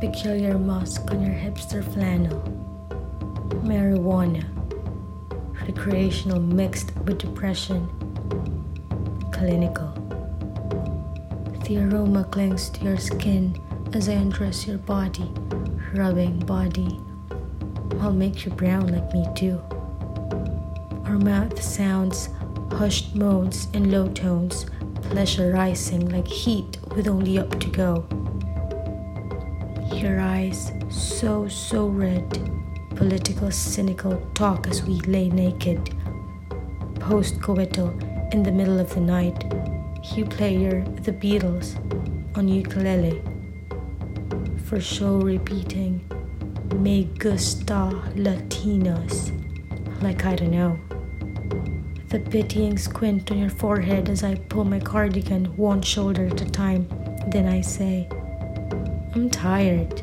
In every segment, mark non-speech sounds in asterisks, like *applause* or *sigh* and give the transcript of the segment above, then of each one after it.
peculiar musk on your hipster flannel, marijuana, recreational mixed with depression, clinical. The aroma clings to your skin as I undress your body, rubbing body. I'll make you brown like me too. Our mouth sounds, hushed moans in low tones, pleasure rising like heat with only up to go. So, so red, political, cynical talk as we lay naked. Post coital in the middle of the night, you play your The Beatles on ukulele. For show repeating, Me gusta Latinos, like I don't know. The pitying squint on your forehead as I pull my cardigan one shoulder at a time. Then I say, I'm tired.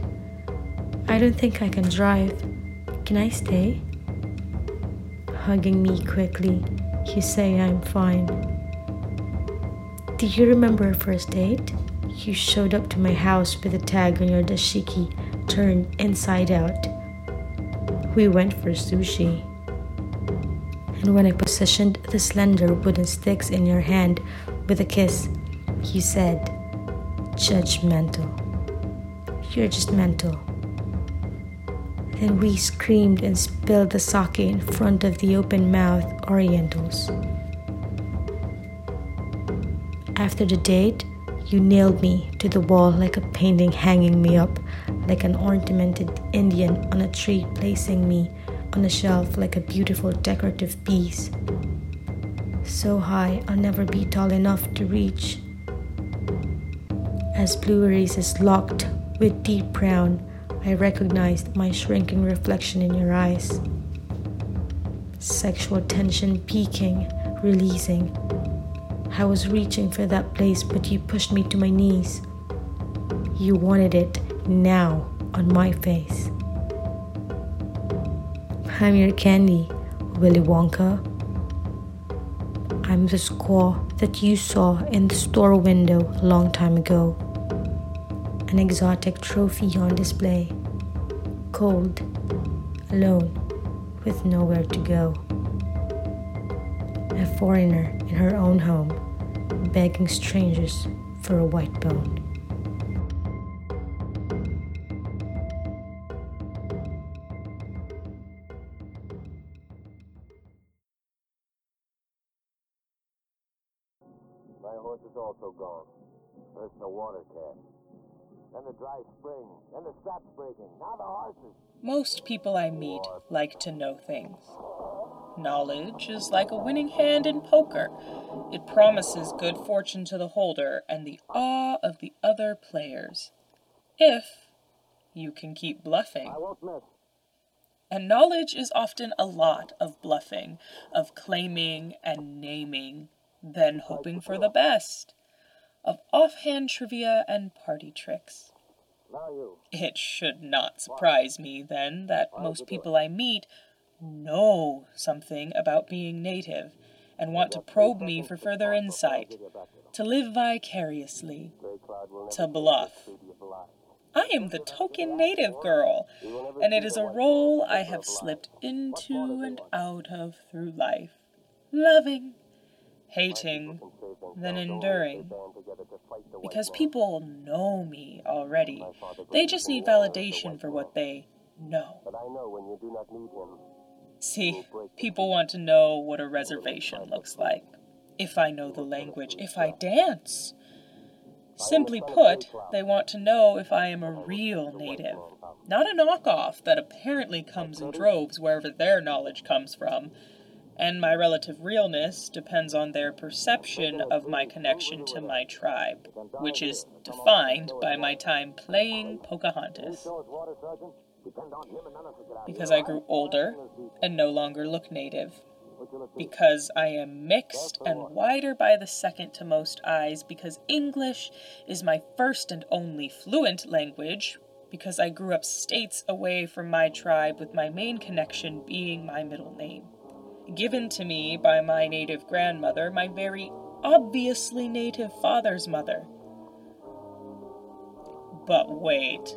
I don't think I can drive. Can I stay? Hugging me quickly, you say I'm fine. Do you remember our first date? You showed up to my house with a tag on your dashiki turned inside out. We went for sushi. And when I positioned the slender wooden sticks in your hand with a kiss, you said, judgmental. You're just mental. Then we screamed and spilled the sake in front of the open mouthed Orientals. After the date, you nailed me to the wall like a painting hanging me up, like an ornamented Indian on a tree, placing me on a shelf like a beautiful decorative piece. So high, I'll never be tall enough to reach. As blue is locked with deep brown, I recognized my shrinking reflection in your eyes. Sexual tension peaking, releasing. I was reaching for that place, but you pushed me to my knees. You wanted it now on my face. I'm your candy, Willy Wonka. I'm the squaw that you saw in the store window a long time ago an exotic trophy on display. Cold, alone, with nowhere to go. A foreigner in her own home, begging strangers for a white bone. Most people I meet like to know things. Knowledge is like a winning hand in poker. It promises good fortune to the holder and the awe of the other players. If you can keep bluffing. I won't miss. And knowledge is often a lot of bluffing, of claiming and naming, then hoping for the best, of offhand trivia and party tricks. Now you. It should not surprise me, then, that most people I meet know something about being native and want to probe me for further insight, to live vicariously, Gray cloud will to bluff. leave you alive. I am the token native girl, and it is a role I have slipped into and out of through life, loving, hating, than enduring. Band together to fight the white Because people know me already. They just need validation for what they know. But I know when you do not need him. See, people want to know what a reservation looks like. If I know the language, if I dance. Simply put, they want to know if I am a real native, not a knockoff that apparently comes in droves wherever their knowledge comes from. And my relative realness depends on their perception of my connection to my tribe, which is defined by my time playing Pocahontas. Because I grew older and no longer look native. Because I am mixed and wider by the second to most eyes. Because English is my first and only fluent language. Because I grew up states away from my tribe, with my main connection being my middle name. Given to me by my native grandmother, my very obviously native father's mother. But wait.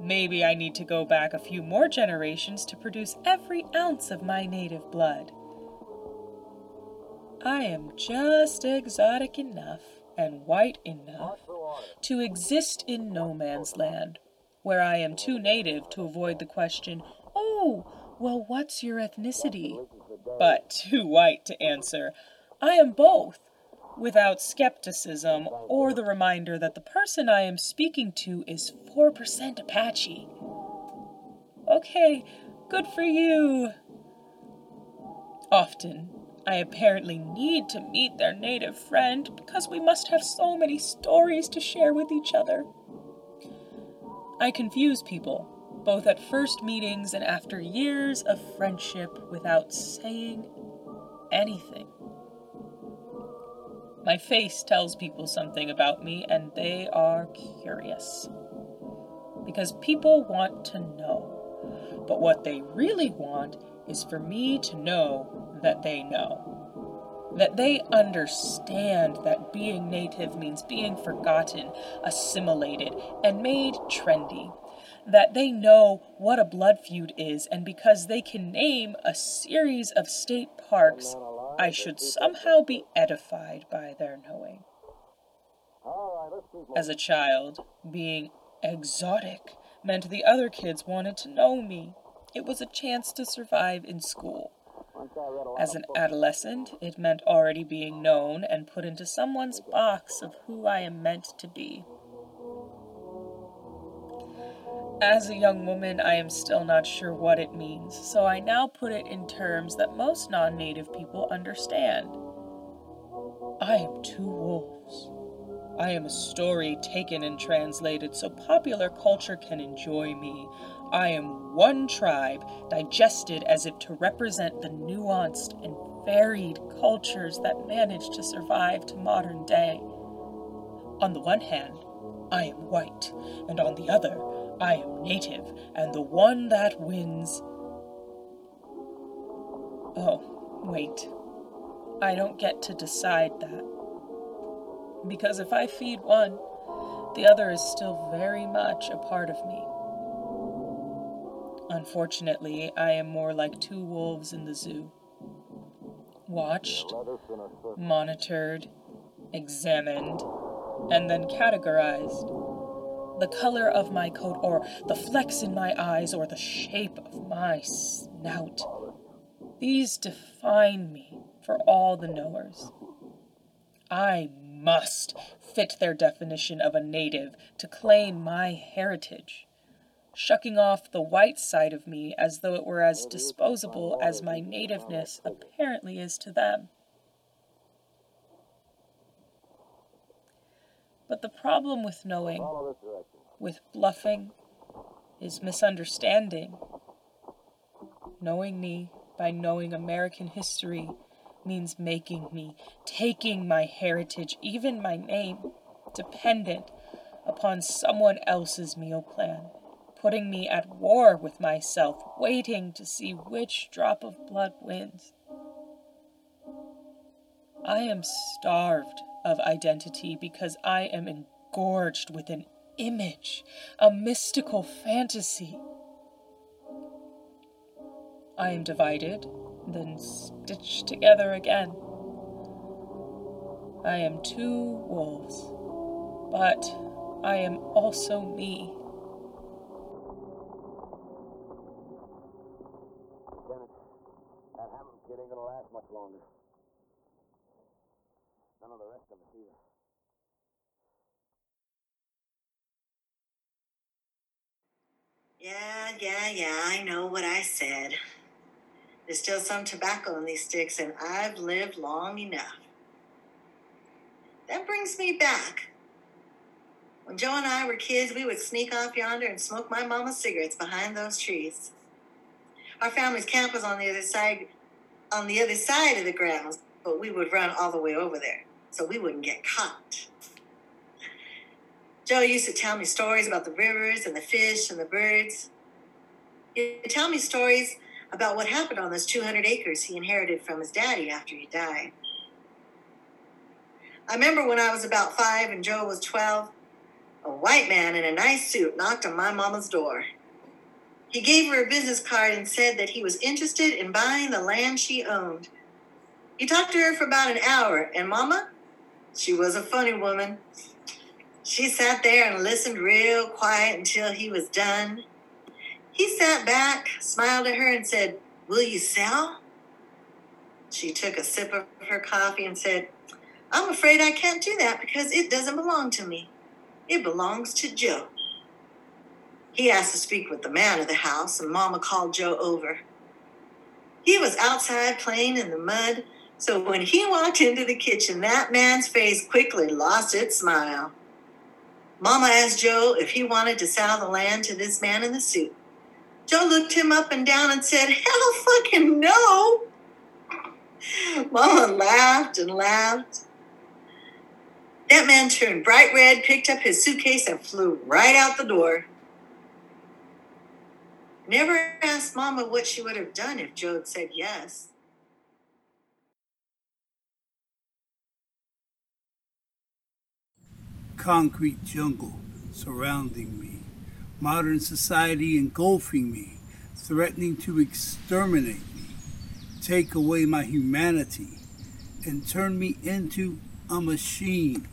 Maybe I need to go back a few more generations to produce every ounce of my native blood. I am just exotic enough and white enough to exist in no man's land, where I am too native to avoid the question, Oh, well, what's your ethnicity? But too white to answer, I am both, without skepticism or the reminder that the person I am speaking to is 4% Apache. Okay, good for you. Often, I apparently need to meet their native friend because we must have so many stories to share with each other. I confuse people, both at first meetings and after years of friendship, without saying anything. My face tells people something about me, and they are curious. Because people want to know. But what they really want is for me to know that they know. That they understand that being native means being forgotten, assimilated, and made trendy. That they know what a blood feud is, and because they can name a series of state parks, I should somehow be edified by their knowing. As a child, being exotic meant the other kids wanted to know me. It was a chance to survive in school. As an adolescent, it meant already being known and put into someone's box of who I am meant to be. As a young woman, I am still not sure what it means, so I now put it in terms that most non native people understand. I am two wolves. I am a story taken and translated so popular culture can enjoy me. I am one tribe, digested as if to represent the nuanced and varied cultures that manage to survive to modern day. On the one hand, I am white, and on the other, I am native, and the one that wins. Oh, wait. I don't get to decide that. Because if I feed one, the other is still very much a part of me. Unfortunately, I am more like two wolves in the zoo. Watched, monitored, examined, and then categorized the color of my coat, or the flecks in my eyes, or the shape of my snout. These define me for all the knowers. I must fit their definition of a native to claim my heritage, shucking off the white side of me as though it were as disposable as my nativeness apparently is to them. But the problem with knowing, with bluffing, is misunderstanding. Knowing me by knowing American history means making me, taking my heritage, even my name, dependent upon someone else's meal plan, putting me at war with myself, waiting to see which drop of blood wins. I am starved of identity because I am engorged with an image, a mystical fantasy. I am divided, then stitched together again. I am two wolves, but I am also me. that Hammond kid ain't gonna last much longer. None of the rest of us either. Yeah, yeah, yeah, I know what I said. There's still some tobacco in these sticks, and I've lived long enough. That brings me back. When Joe and I were kids, we would sneak off yonder and smoke my mama's cigarettes behind those trees. Our family's camp was on the other side on the other side of the grounds, but we would run all the way over there so we wouldn't get caught. Joe used to tell me stories about the rivers and the fish and the birds. He'd tell me stories about what happened on those 200 acres he inherited from his daddy after he died. I remember when I was about five and Joe was 12, a white man in a nice suit knocked on my mama's door. He gave her a business card and said that he was interested in buying the land she owned. He talked to her for about an hour, and Mama, she was a funny woman. She sat there and listened real quiet until he was done. He sat back, smiled at her, and said, Will you sell? She took a sip of her coffee and said, I'm afraid I can't do that because it doesn't belong to me. It belongs to Joe. He asked to speak with the man of the house, and Mama called Joe over. He was outside playing in the mud, so when he walked into the kitchen, that man's face quickly lost its smile. Mama asked Joe if he wanted to sell the land to this man in the suit. Joe looked him up and down and said, Hell fucking no! *laughs* Mama laughed and laughed. That man turned bright red, picked up his suitcase, and flew right out the door. Never asked Mama what she would have done if Joe had said yes. Concrete jungle surrounding me, modern society engulfing me, threatening to exterminate me, take away my humanity, and turn me into a machine.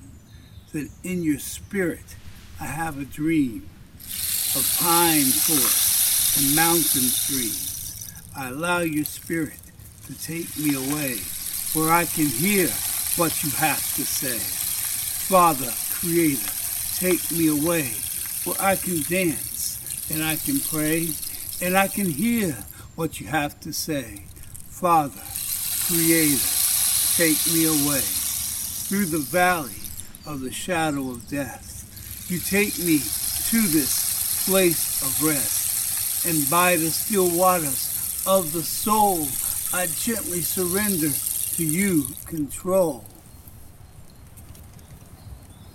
That in your spirit I have a dream of pine forests and mountain streams. I allow your spirit to take me away where I can hear what you have to say. Father, Creator, take me away where I can dance and I can pray and I can hear what you have to say. Father, Creator, take me away through the valley of the shadow of death. You take me to this place of rest, and by the still waters of the soul, I gently surrender to you control.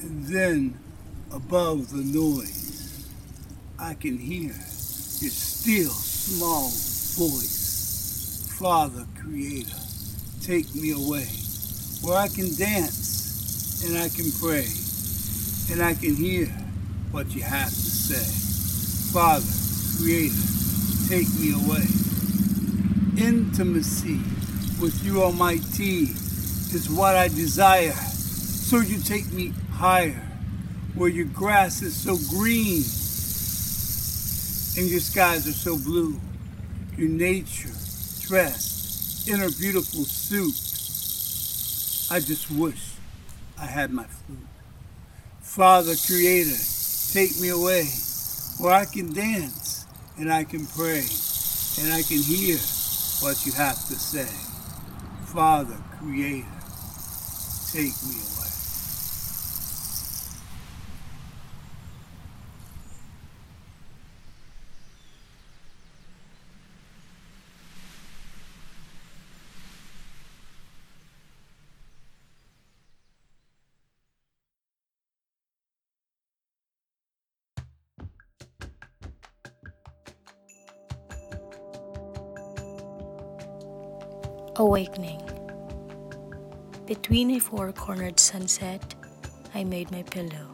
And then above the noise I can hear your still small voice. Father Creator take me away where I can dance and I can pray and I can hear what you have to say. Father, Creator, take me away. Intimacy with you, Almighty, is what I desire. So you take me higher, where your grass is so green and your skies are so blue. Your nature dressed in a beautiful suit. I just wish I had my flute. Father, Creator, take me away where I can dance and I can pray and I can hear what you have to say. Father, Creator, take me away. Awakening. Between a four cornered sunset, I made my pillow.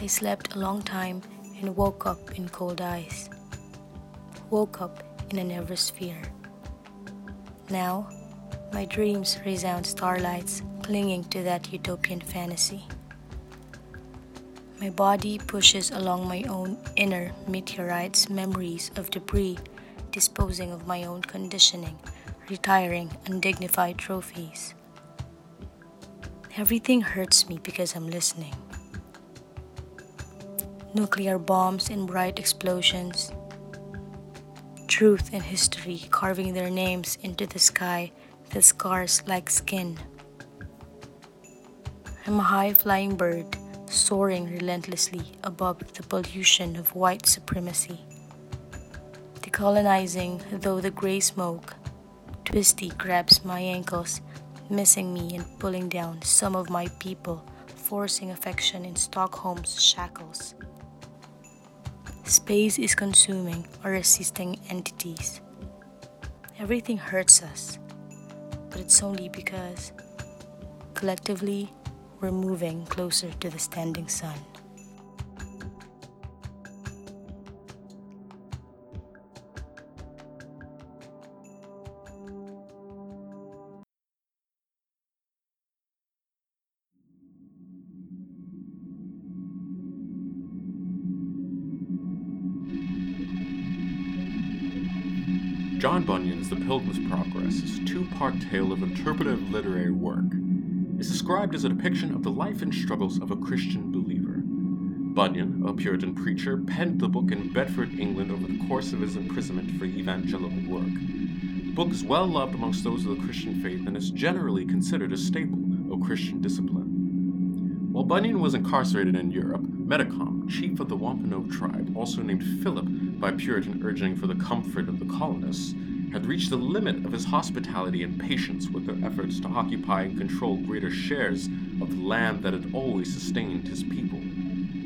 I slept a long time and woke up in cold ice. Woke up in an a nervosphere. Now, my dreams resound starlights clinging to that utopian fantasy. My body pushes along my own inner meteorites memories of debris disposing of my own conditioning, retiring undignified trophies. Everything hurts me because I'm listening. Nuclear bombs and bright explosions, truth and history carving their names into the sky with scars like skin. I'm a high flying bird soaring relentlessly above the pollution of white supremacy. Decolonizing though the gray smoke, twisty grabs my ankles, missing me and pulling down some of my people, forcing affection in Stockholm's shackles. Space is consuming or resisting entities. Everything hurts us, but it's only because collectively we're moving closer to the standing sun. The Pilgrim's Progress is a two part tale of interpretive literary work. It's described as a depiction of the life and struggles of a Christian believer. Bunyan, a Puritan preacher, penned the book in Bedford, England over the course of his imprisonment for evangelical work. The book is well loved amongst those of the Christian faith and is generally considered a staple of Christian discipline. While Bunyan was incarcerated in Europe, Metacom, chief of the Wampanoag tribe, also named Philip by Puritan urging for the comfort of the colonists, had reached the limit of his hospitality and patience with their efforts to occupy and control greater shares of the land that had always sustained his people.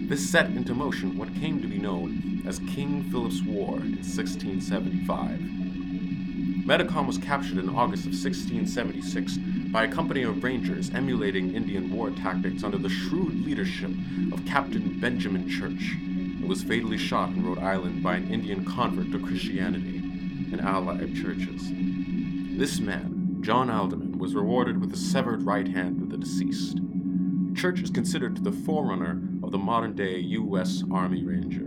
This set into motion what came to be known as King Philip's War in 1675. Metacom was captured in August of 1676 by a company of rangers emulating Indian war tactics under the shrewd leadership of Captain Benjamin Church. It was fatally shot in Rhode Island by an Indian convert to Christianity and allied churches. This man, John Alderman, was rewarded with the severed right hand of the deceased. Church is considered the forerunner of the modern day U.S. Army Ranger.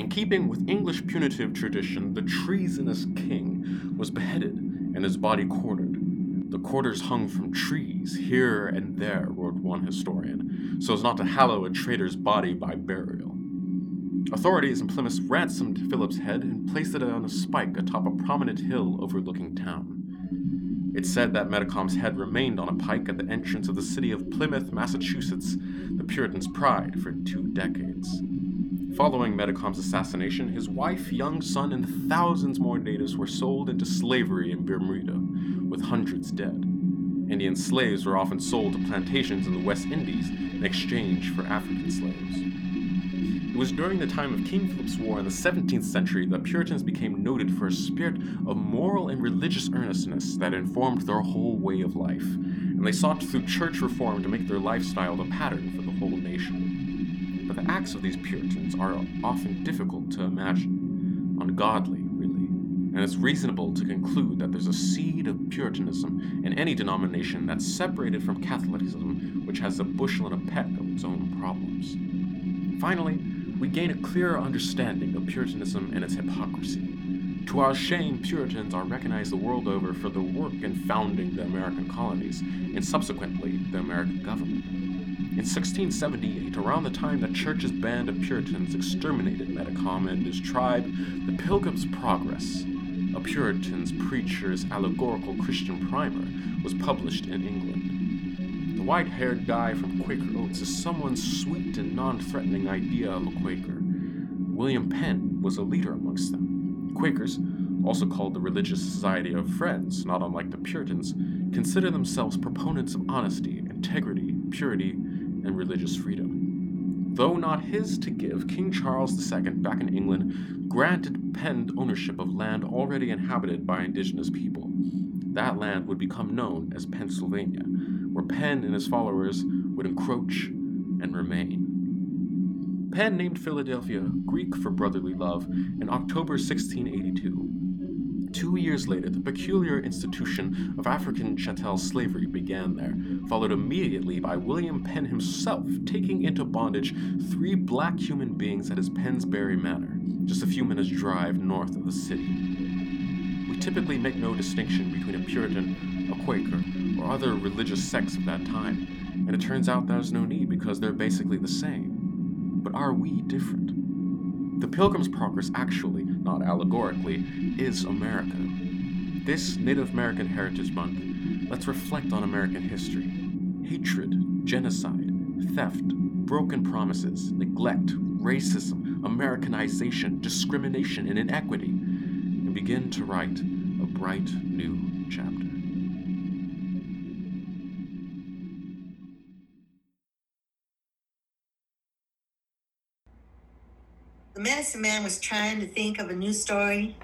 In keeping with English punitive tradition, the treasonous king was beheaded and his body quartered. The quarters hung from trees here and there, wrote one historian, so as not to hallow a traitor's body by burial. Authorities in Plymouth ransomed Philip's head and placed it on a spike atop a prominent hill overlooking town. It's said that Metacom's head remained on a pike at the entrance of the city of Plymouth, Massachusetts, the Puritans' pride, for two decades. Following Metacom's assassination, his wife, young son, and thousands more natives were sold into slavery in Bermuda, with hundreds dead. Indian slaves were often sold to plantations in the West Indies in exchange for African slaves. It was during the time of King Philip's War in the 17th century that Puritans became noted for a spirit of moral and religious earnestness that informed their whole way of life, and they sought through church reform to make their lifestyle the pattern for the whole nation but the acts of these Puritans are often difficult to imagine, ungodly, really, and it's reasonable to conclude that there's a seed of Puritanism in any denomination that's separated from Catholicism, which has a bushel and a peck of its own problems. Finally, we gain a clearer understanding of Puritanism and its hypocrisy. To our shame, Puritans are recognized the world over for their work in founding the American colonies and subsequently the American government. In 1678, around the time the Church's band of Puritans exterminated Metacom and his tribe, The Pilgrim's Progress, a Puritan's preacher's allegorical Christian primer, was published in England. The white haired guy from Quaker Oats is someone's sweet and non threatening idea of a Quaker. William Penn was a leader amongst them. Quakers, also called the Religious Society of Friends, not unlike the Puritans, consider themselves proponents of honesty, integrity, purity, and religious freedom. Though not his to give, King Charles II, back in England, granted Penn ownership of land already inhabited by indigenous people. That land would become known as Pennsylvania, where Penn and his followers would encroach and remain. Penn named Philadelphia Greek for brotherly love in October 1682. Two years later, the peculiar institution of African chattel slavery began there, followed immediately by William Penn himself taking into bondage three black human beings at his Pennsbury Manor, just a few minutes' drive north of the city. We typically make no distinction between a Puritan, a Quaker, or other religious sects of that time, and it turns out there's no need because they're basically the same. But are we different? The Pilgrim's Progress actually, not allegorically, is America. This Native American Heritage Month, let's reflect on American history hatred, genocide, theft, broken promises, neglect, racism, Americanization, discrimination, and inequity, and begin to write a bright new chapter. The medicine man was trying to think of a new story.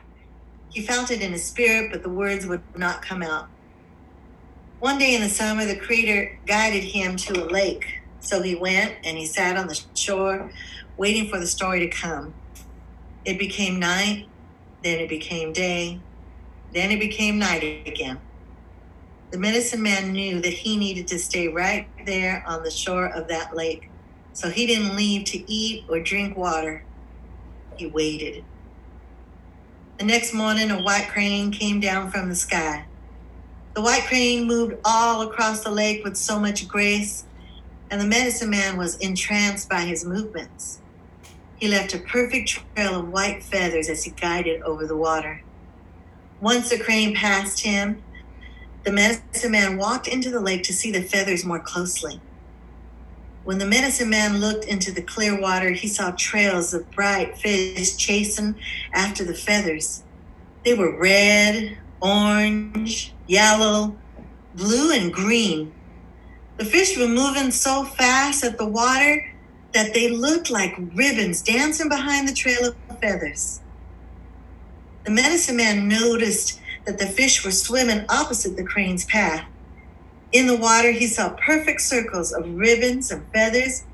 He felt it in his spirit, but the words would not come out. One day in the summer, the creator guided him to a lake. So he went and he sat on the shore, waiting for the story to come. It became night, then it became day, then it became night again. The medicine man knew that he needed to stay right there on the shore of that lake, so he didn't leave to eat or drink water. He waited. The next morning, a white crane came down from the sky. The white crane moved all across the lake with so much grace, and the medicine man was entranced by his movements. He left a perfect trail of white feathers as he guided over the water. Once the crane passed him, the medicine man walked into the lake to see the feathers more closely. When the medicine man looked into the clear water, he saw trails of bright fish chasing after the feathers. They were red, orange, yellow, blue, and green. The fish were moving so fast at the water that they looked like ribbons dancing behind the trail of feathers. The medicine man noticed that the fish were swimming opposite the crane's path. In the water, he saw perfect circles of ribbons and feathers.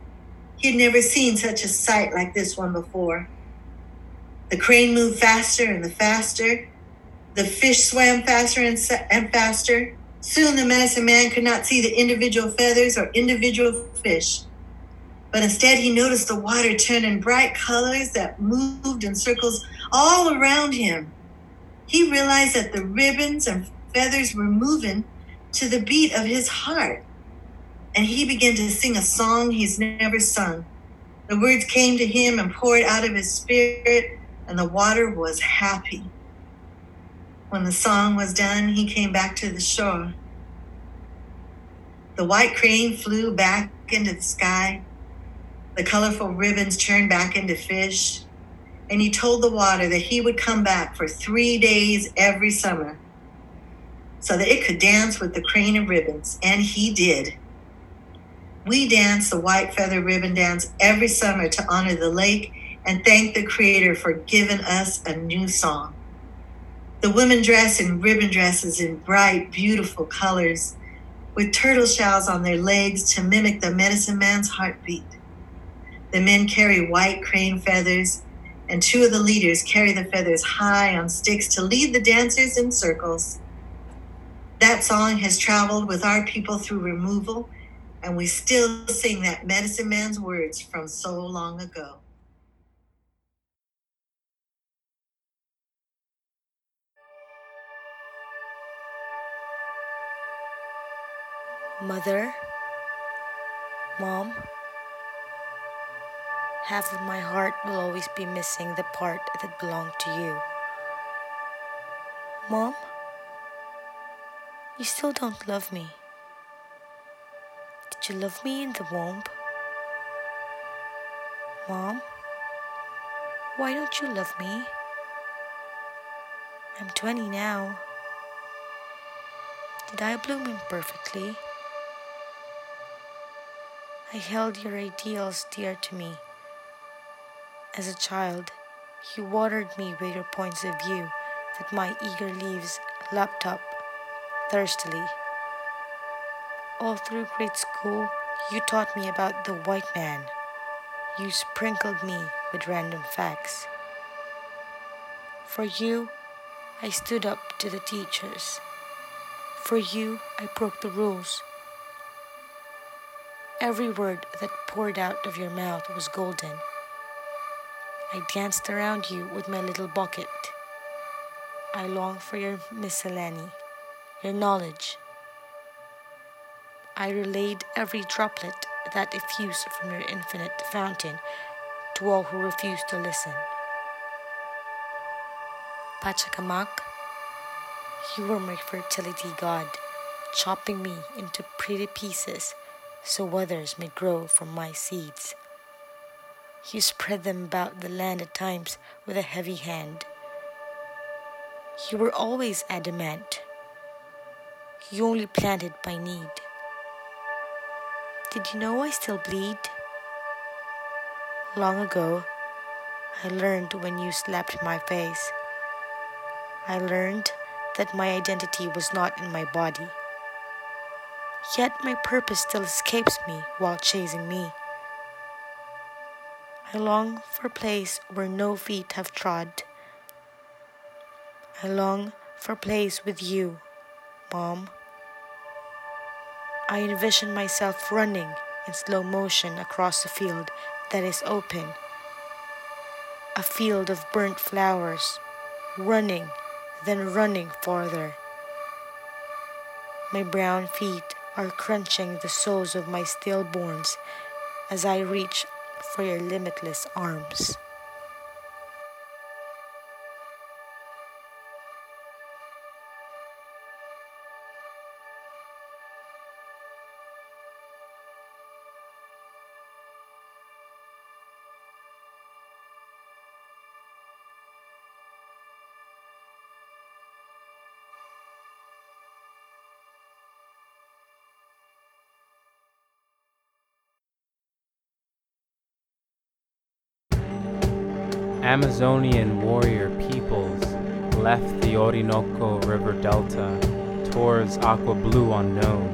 He had never seen such a sight like this one before. The crane moved faster and the faster, the fish swam faster and, and faster. Soon the medicine man could not see the individual feathers or individual fish, but instead he noticed the water turn in bright colors that moved in circles all around him. He realized that the ribbons and feathers were moving to the beat of his heart, and he began to sing a song he's never sung. The words came to him and poured out of his spirit, and the water was happy. When the song was done, he came back to the shore. The white crane flew back into the sky. The colorful ribbons turned back into fish. And he told the water that he would come back for three days every summer so that it could dance with the crane of ribbons. And he did. We dance the white feather ribbon dance every summer to honor the lake and thank the Creator for giving us a new song. The women dress in ribbon dresses in bright, beautiful colors, with turtle shells on their legs to mimic the medicine man's heartbeat. The men carry white crane feathers, and two of the leaders carry the feathers high on sticks to lead the dancers in circles. That song has traveled with our people through removal, and we still sing that medicine man's words from so long ago. Mother, Mom, half of my heart will always be missing the part that belonged to you. Mom, you still don't love me. Did you love me in the womb? Mom, why don't you love me? I'm 20 now. Did I bloom imperfectly? I held your ideals dear to me. As a child, you watered me with your points of view that my eager leaves lapped up thirstily. All through grade school, you taught me about the white man. You sprinkled me with random facts. For you, I stood up to the teachers. For you, I broke the rules. Every word that poured out of your mouth was golden. I danced around you with my little bucket. I long for your miscellany, your knowledge. I relayed every droplet that effused from your infinite fountain to all who refused to listen. Pachacamac, you were my fertility god, chopping me into pretty pieces so others may grow from my seeds. You spread them about the land at times with a heavy hand. You were always adamant. You only planted by need. Did you know I still bleed? Long ago, I learned when you slapped my face. I learned that my identity was not in my body. Yet my purpose still escapes me while chasing me. I long for a place where no feet have trod. I long for a place with you, Mom. I envision myself running in slow motion across a field that is open. A field of burnt flowers, running, then running farther. My brown feet are crunching the soles of my stillborns as I reach for your limitless arms. Amazonian warrior peoples left the Orinoco River Delta towards aqua blue unknown.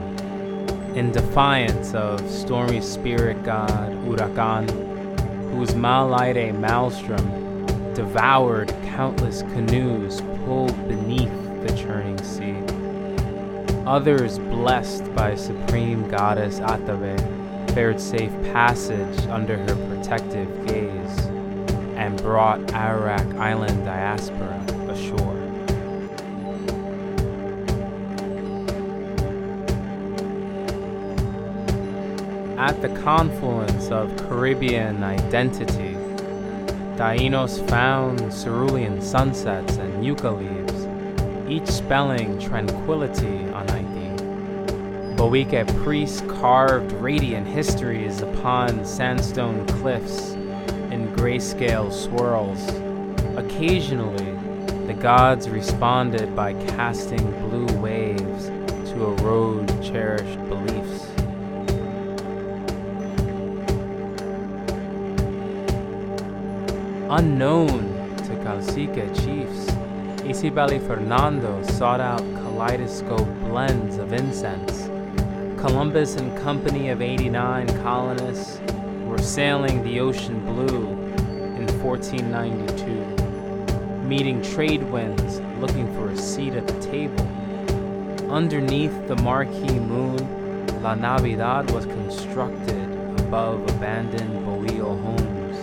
In defiance of stormy spirit god Huracan, whose Malaire maelstrom devoured countless canoes pulled beneath the churning sea. Others, blessed by supreme goddess Atabey, fared safe passage under her protective gaze and brought Arawak Island diaspora ashore. At the confluence of Caribbean identity, Taínos found cerulean sunsets and yucca leaves, each spelling tranquility on ID. Bohique priests carved radiant histories upon sandstone cliffs grayscale swirls. Occasionally, the gods responded by casting blue waves to erode cherished beliefs. Unknown to Cacique chiefs, Isabel Fernando sought out kaleidoscope blends of incense. Columbus and company of 89 colonists were sailing the ocean blue 1492, meeting trade winds looking for a seat at the table. Underneath the marquee moon, La Navidad was constructed above abandoned bohío homes,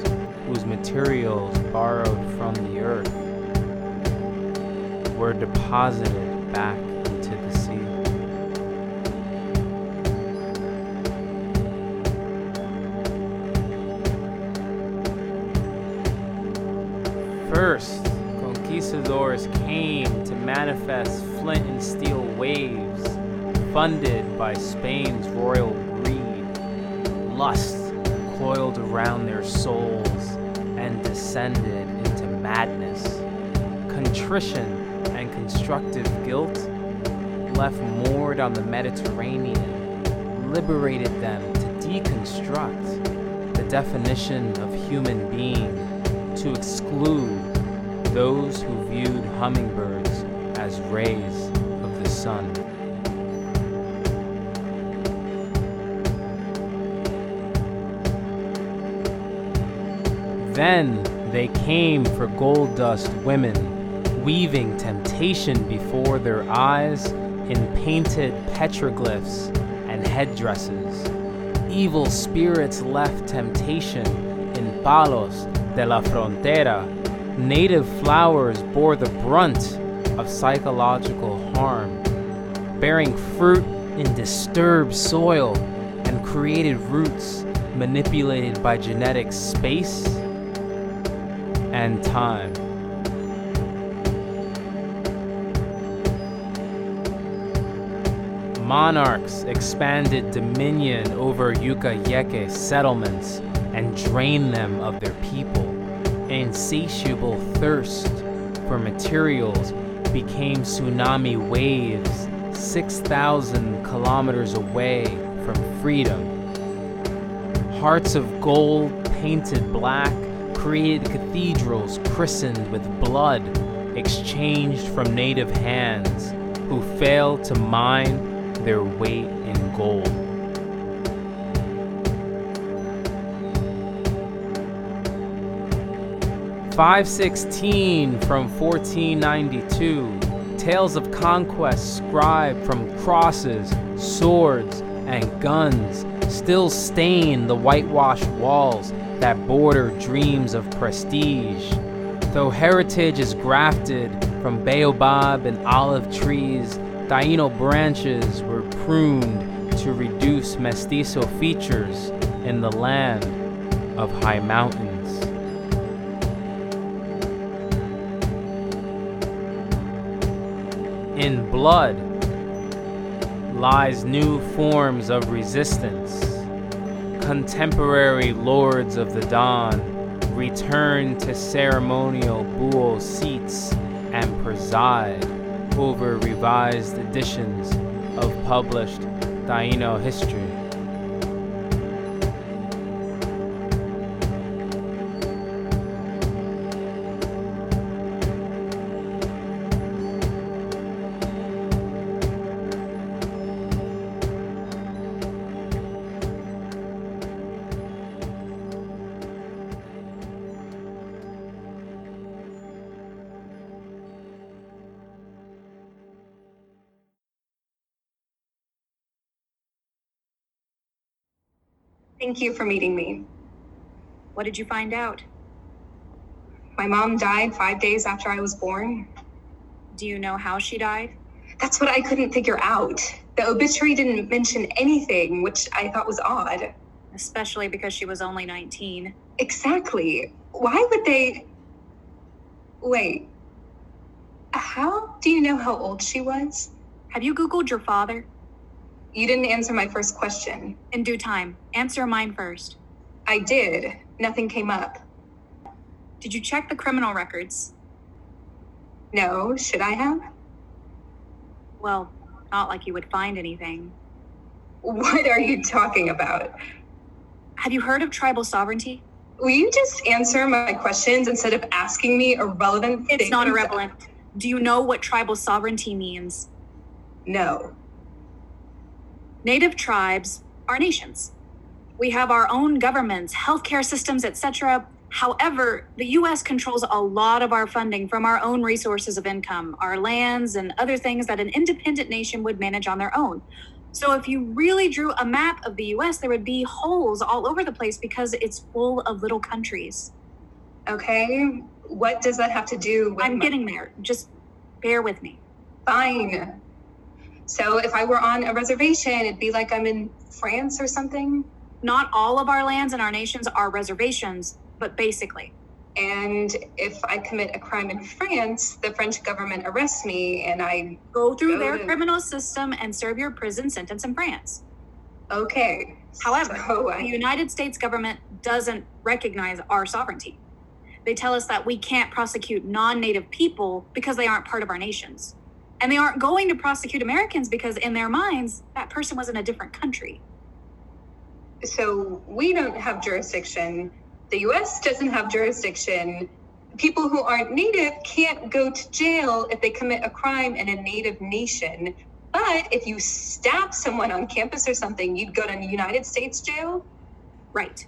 whose materials borrowed from the earth were deposited back funded by Spain's royal greed. Lust coiled around their souls and descended into madness. Contrition and constructive guilt left moored on the Mediterranean, liberated them to deconstruct the definition of human being to exclude those who viewed hummingbirds as rays of the sun. Then they came for gold dust women, weaving temptation before their eyes in painted petroglyphs and headdresses. Evil spirits left temptation in palos de la Frontera, native flowers bore the brunt of psychological harm, bearing fruit in disturbed soil and created roots manipulated by genetic space and time. Monarchs expanded dominion over Yucayeke settlements and drained them of their people. Insatiable thirst for materials became tsunami waves 6,000 kilometers away from freedom. Hearts of gold painted black created cathedrals christened with blood exchanged from native hands who failed to mine their weight in gold. Five sixteen from fourteen ninety two, tales of conquest scribed from crosses, swords, and guns still stain the whitewashed walls that border dreams of prestige. Though heritage is grafted from baobab and olive trees, Taino branches were pruned to reduce mestizo features in the land of high mountains. In blood lies new forms of resistance. Contemporary lords of the dawn return to ceremonial buhl seats and preside over revised editions of published Taino history. Thank you for meeting me. What did you find out? My mom died five days after I was born. Do you know how she died? That's what I couldn't figure out. The obituary didn't mention anything, which I thought was odd. Especially because she was only 19. Exactly. Why would they. Wait. How do you know how old she was? Have you Googled your father? You didn't answer my first question. In due time. Answer mine first. I did. Nothing came up. Did you check the criminal records? No, should I have? Well, not like you would find anything. What are you talking about? Have you heard of tribal sovereignty? Will you just answer my questions instead of asking me irrelevant It's things? It's not irrelevant. Do you know what tribal sovereignty means? No. Native tribes are nations. We have our own governments, healthcare systems, etc. However, the US controls a lot of our funding from our own resources of income, our lands, and other things that an independent nation would manage on their own. So, if you really drew a map of the US, there would be holes all over the place because it's full of little countries. Okay. What does that have to do with I'm getting there. Just bear with me. Fine. So if I were on a reservation, it'd be like I'm in France or something. Not all of our lands and our nations are reservations, but basically. And if I commit a crime in France, the French government arrests me and I. Go through Go their to- criminal system and serve your prison sentence in France. Okay. However, So I- the United States government doesn't recognize our sovereignty. They tell us that we can't prosecute non native people because they aren't part of our nations. And they aren't going to prosecute Americans because, in their minds, that person was in a different country. so we don't have jurisdiction. The US doesn't have jurisdiction. People who aren't native can't go to jail if they commit a crime in a native nation. But if you stab someone on campus or something, you'd go to the United States jail. Right.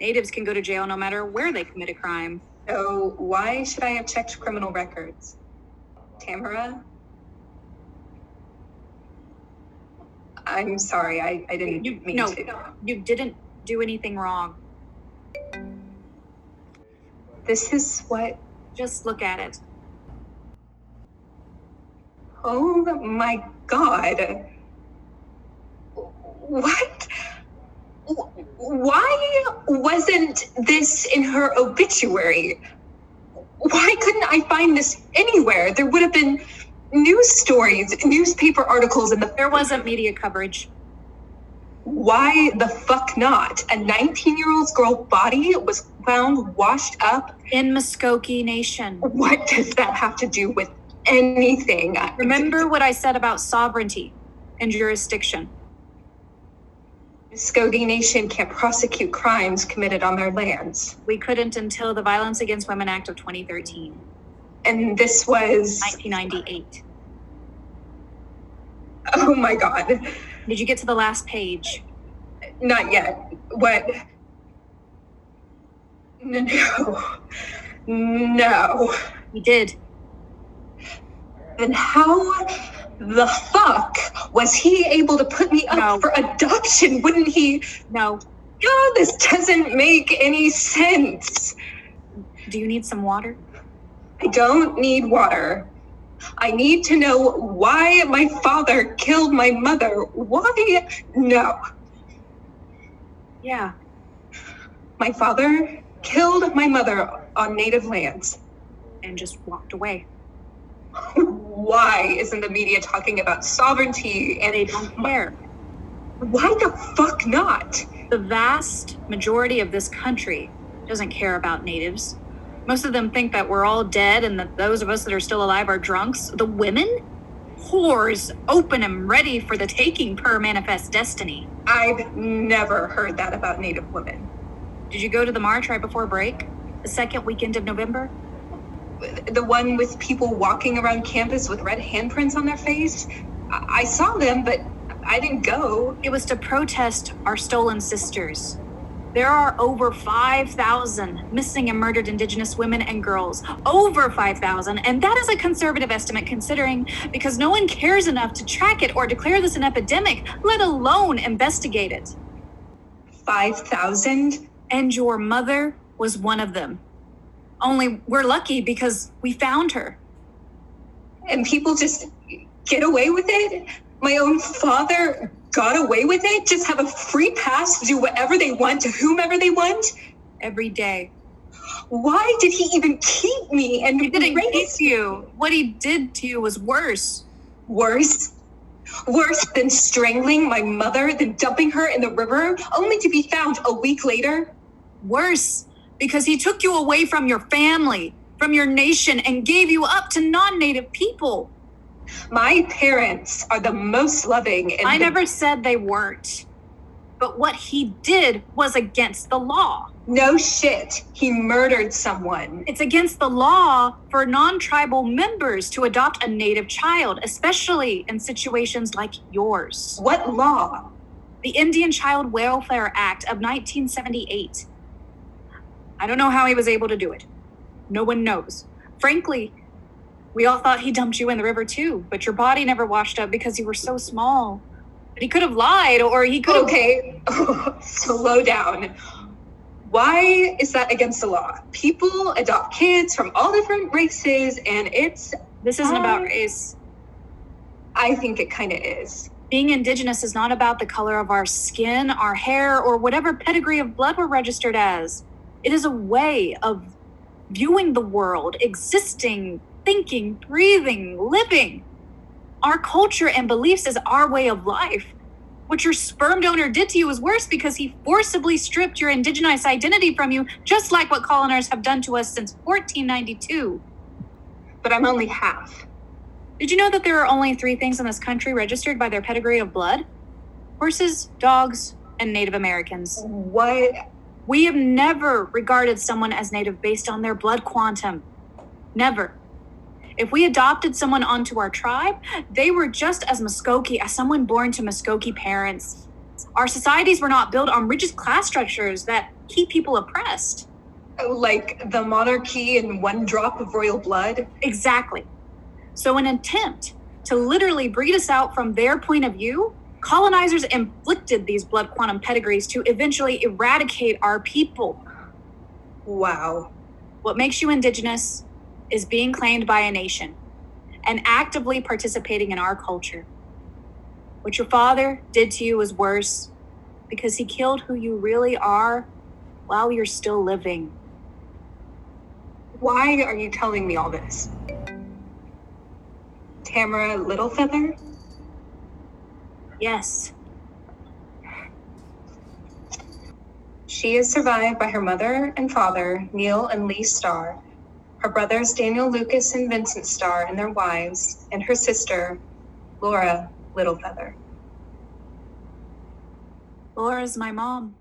Natives can go to jail no matter where they commit a crime. So why should I have checked criminal records? Tamara? I'm sorry, I, I didn't You, mean no, to. you didn't do anything wrong. This is what Just look at it. Oh my god. What? Why wasn't this in her obituary? Why couldn't I find this anywhere? There would have been news stories, newspaper articles, and the There wasn't media coverage. why the fuck not? A 19 year old girl body was found washed up. In Muskogee Nation. What does that have to do with anything? Remember what I said about sovereignty and jurisdiction. Muskogee Nation can't prosecute crimes committed on their lands. We couldn't until the Violence Against Women Act of 2013, And this was, 1998. *laughs* oh my god, Did you get to the last page? not yet. What? No. No. You did. Then how the fuck was he able to put me up No. for adoption? Wouldn't he? No. Oh, this doesn't make any sense. Do you need some water? I don't need water. I need to know why my father killed my mother. Why? No. Yeah. My father killed my mother on native lands. And just walked away. Why isn't the media talking about sovereignty and They don't care. why the fuck not? The vast majority of this country doesn't care about natives. Most of them think that we're all dead and that those of us that are still alive are drunks. The women? Whores, open and ready for the taking per manifest destiny. I've never heard that about native women. Did you go to the march right before break? The second weekend of November? The one with people walking around campus with red handprints on their face? I, I saw them, but I didn't go. It was to protest our stolen sisters. There are over 5,000 missing and murdered Indigenous women and girls. Over 5,000. And that is a conservative estimate considering because no one cares enough to track it or declare this an epidemic, let alone investigate it. 5,000? And your mother was one of them. Only we're lucky because we found her. And people just get away with it? My own father got away with it? Just have a free pass to do whatever they want to whomever they want? Every day. Why did he even keep me and He didn't raise keep you. What he did to you was worse. Worse? Worse than strangling my mother, than dumping her in the river, only to be found a week later? Worse, because he took you away from your family, from your nation, and gave you up to non native people. My parents are the most loving and I the- never said they weren't. But what he did was against the law. No shit. He murdered someone. It's against the law for non tribal members to adopt a native child, especially in situations like yours. What law? The Indian Child Welfare Act of 1978. I don't know how he was able to do it. No one knows. Frankly, we all thought he dumped you in the river too, but your body never washed up because you were so small. But he could have lied, or he could have. Okay, *laughs* slow down. Why is that against the law? People adopt kids from all different races, and it's, This isn't about race. I think it kind of is. Being indigenous is not about the color of our skin, our hair, or whatever pedigree of blood we're registered as. It is a way of viewing the world, existing, thinking, breathing, living. Our culture and beliefs is our way of life. What your sperm donor did to you is worse because he forcibly stripped your indigenous identity from you, just like what colonizers have done to us since 1492. But I'm only half. Did you know that there are only three things in this country registered by their pedigree of blood? Horses, dogs, and Native Americans. What? We have never regarded someone as Native based on their blood quantum. Never. If we adopted someone onto our tribe, they were just as Muskoki as someone born to Muskoki parents. Our societies were not built on rigid class structures that keep people oppressed. Like the monarchy and one drop of royal blood? Exactly. So, an attempt to literally breed us out from their point of view, colonizers inflicted these blood quantum pedigrees to eventually eradicate our people. Wow. What makes you indigenous is being claimed by a nation and actively participating in our culture. What your father did to you was worse because he killed who you really are while you're still living. Why are you telling me all this? Tamara Littlefeather? Yes. She is survived by her mother and father, Neil and Lee Starr, her brothers Daniel Lucas and Vincent Starr and their wives, and her sister, Laura Littlefeather. Laura's my mom.